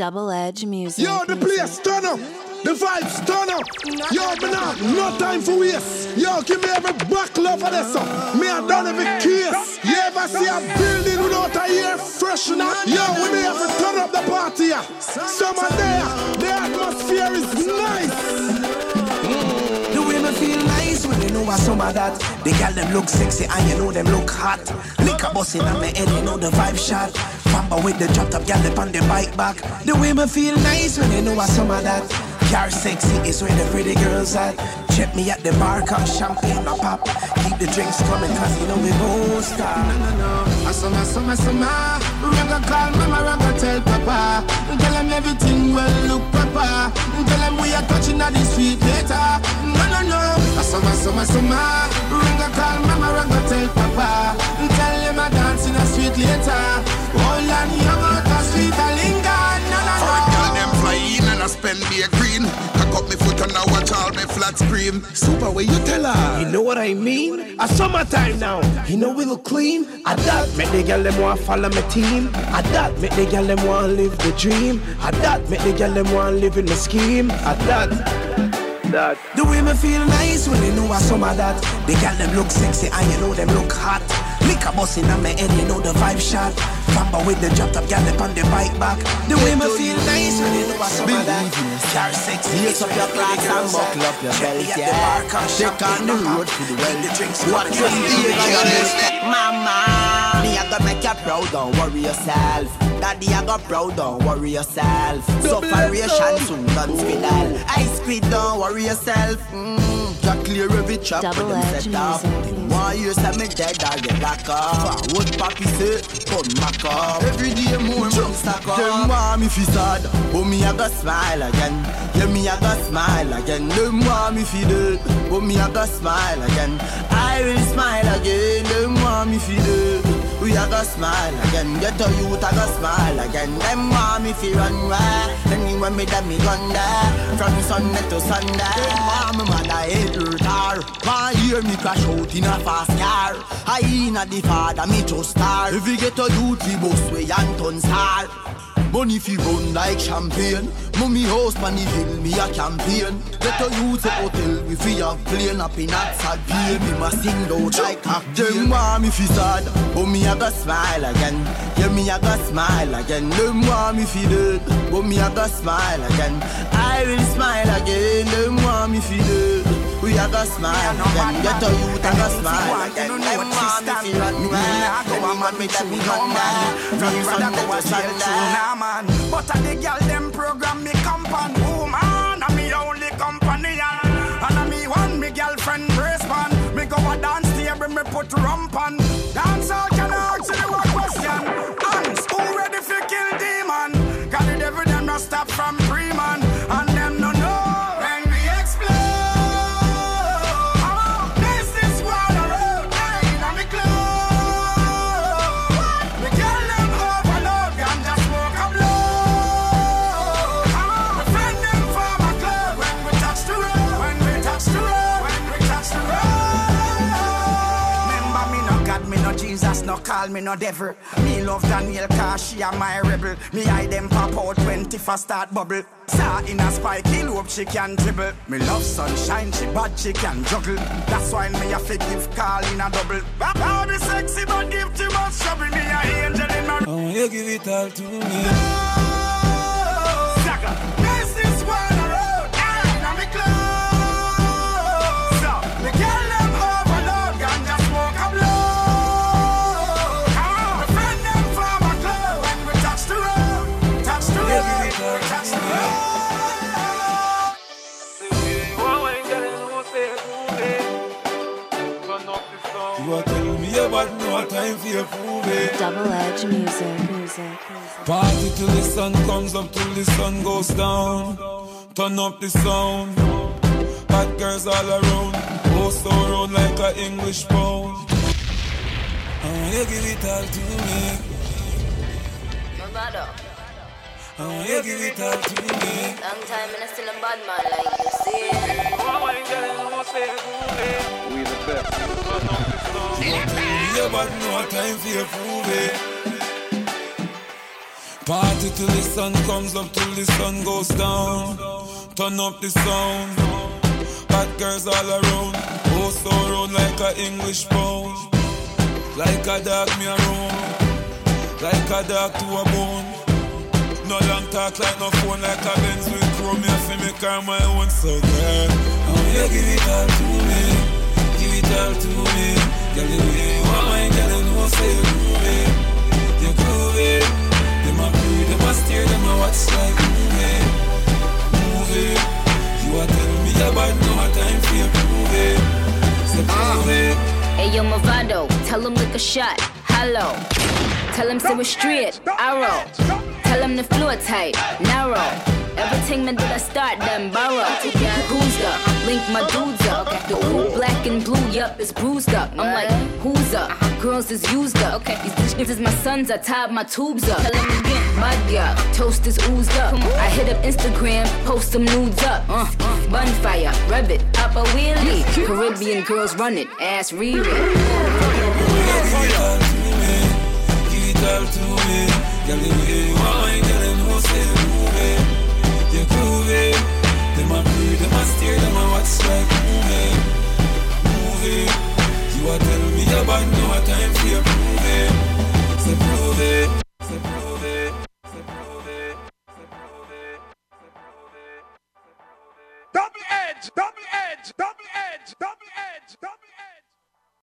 Double Edge Music. Yo, the place turn up. The vibes turn up. Yo, me now, no time for waste. Yo, give me every back love for this song. Me I done every case. You ever see a building without a air freshener? Yo, we may have to turn up the party. Yeah. Summer there, the atmosphere is they I some of that. The gal them look sexy and you know them look hot. Lick a bus in my head, you know the vibe shot. Famba with the drop top gal on the bike back. The women feel nice when they know I some of that. Car sexy is where the pretty girls at. Check me at the bar, cause champagne a pop. Keep the drinks coming, cause you know we won't stop. No, no, no. I saw my summer, summer. Ragga call mama, ragga tell papa. Tell him everything well, look papa. Tell him we are touching at the street. Summer, summer, summer. Ragga call mama, ragga tell papa. Tell him I dance in the street later. All on young out the street, a linger. No, no, no. Foreign girl them fly in and I spend me a green. Cock up me foot and I watch all me flat scream. Super, where you tell her? You know what I mean? A summertime now. You know we look clean. I that make the girl them want follow my team. I that make the girl them want live the dream. I that make the girl them want live in my scheme. I that. That. The women feel nice when they know I some of that. The girl them look sexy and you know them look hot. Lick a bus in my head, you know the vibe shot. Famba with the drop top, gal on the bike back. The women feel nice when they know I some of that. Car sexy, Lace up your clocks and buckle up your belt, yeah. Take on the road for the well. What just the Mama, me I gonna make you proud, don't worry yourself. Daddy I got proud, don't worry yourself. Sufferation soon done squidal. Ice cream, don't worry yourself. Mm, just clear every trap when Double them set up. Why you say me dead or get lock up? What papi say? Put mac up. Every day more money stack up. Them want me fi sad, but me I got smile again. Yeah, me I got smile again. Them want me fi dead, but me I got smile again. I will smile again. Them want me fi dead. We a go smile again, get a youth a go smile again. Them want me fi run away, anywhere me da me gun there. From Sunday to Sunday, them want me mother hate her. Want hear me crash out in a fast car. I inna the father me just star. If we get a youth we boss way and turn star. Money fi run like champagne. Mummy house man the hill me a campaign. Get a youth a hotel we fi a plane up in a sad pain. Me must sing out like cocktail. Them want me fi sad, but me a go smile again. Yeah me a go smile again. Them want me fi dead, but me a go smile again. I will smile again. Them want me fi dead. We a go smile again. Get a youth a go smile. Them want me fi run away. Go a man me that me gun there. From Sunday to Sunday. Nah, man. But a the girl them program me company woman, am me only company and a me one me girlfriend brace man. Me go a dance table, me put rump on. Dance all can answer the one question. Hands who ready for kill demon? Got the devil them not stop from pre man, no call me no devil. Me love Daniel cause she a my rebel. Me eye them pop out when Tifa start bubble. Saw in a spiky loop she can dribble. Me love sunshine, she bad she can juggle. That's why me a fi give call in a double. How be sexy but give too much trouble. Me a angel in my Oh, you give it all to me. You are telling me about no time for your food. Double Edge Music. Music. Party till the sun comes up, till the sun goes down. Turn up the sound. Hot girls all around. Post around like a English pound. Oh, you give it all to me. My brother, Oh, you give it all to me. long time and I still a bad man like you see. We the best. Are telling no time for your food. Party till the sun comes up, till the sun goes down. Turn up the sound. Hot girls all around. Oh, so round like a English pound. Like a dog me around. Like a dog to a bone. No long talk like no phone, like a Benz with chrome. Me I feel me car my own, so girl. Oh, yeah, give it all to me. Give it all to me. The me. Hey yo, Mavado, tell him lick a shot. Hello. Tell him say we're straight. Arrow. Tell him the floor tight. Narrow. Everything man did I start them borrow. Who's up? Link my dudes up. The cool black and blue, yup, is bruised up. I'm like, who's up? Girls is used up. Okay. These bitches is my sons, I tied my tubes up. Tell him again. Mud yup, toast is oozed up. I hit up Instagram, post some nudes up. Uh, uh, bonfire, rev it, pop a wheelie. Caribbean girls run it, ass read it. Give it all to me, give it all to me. Girl, the way you want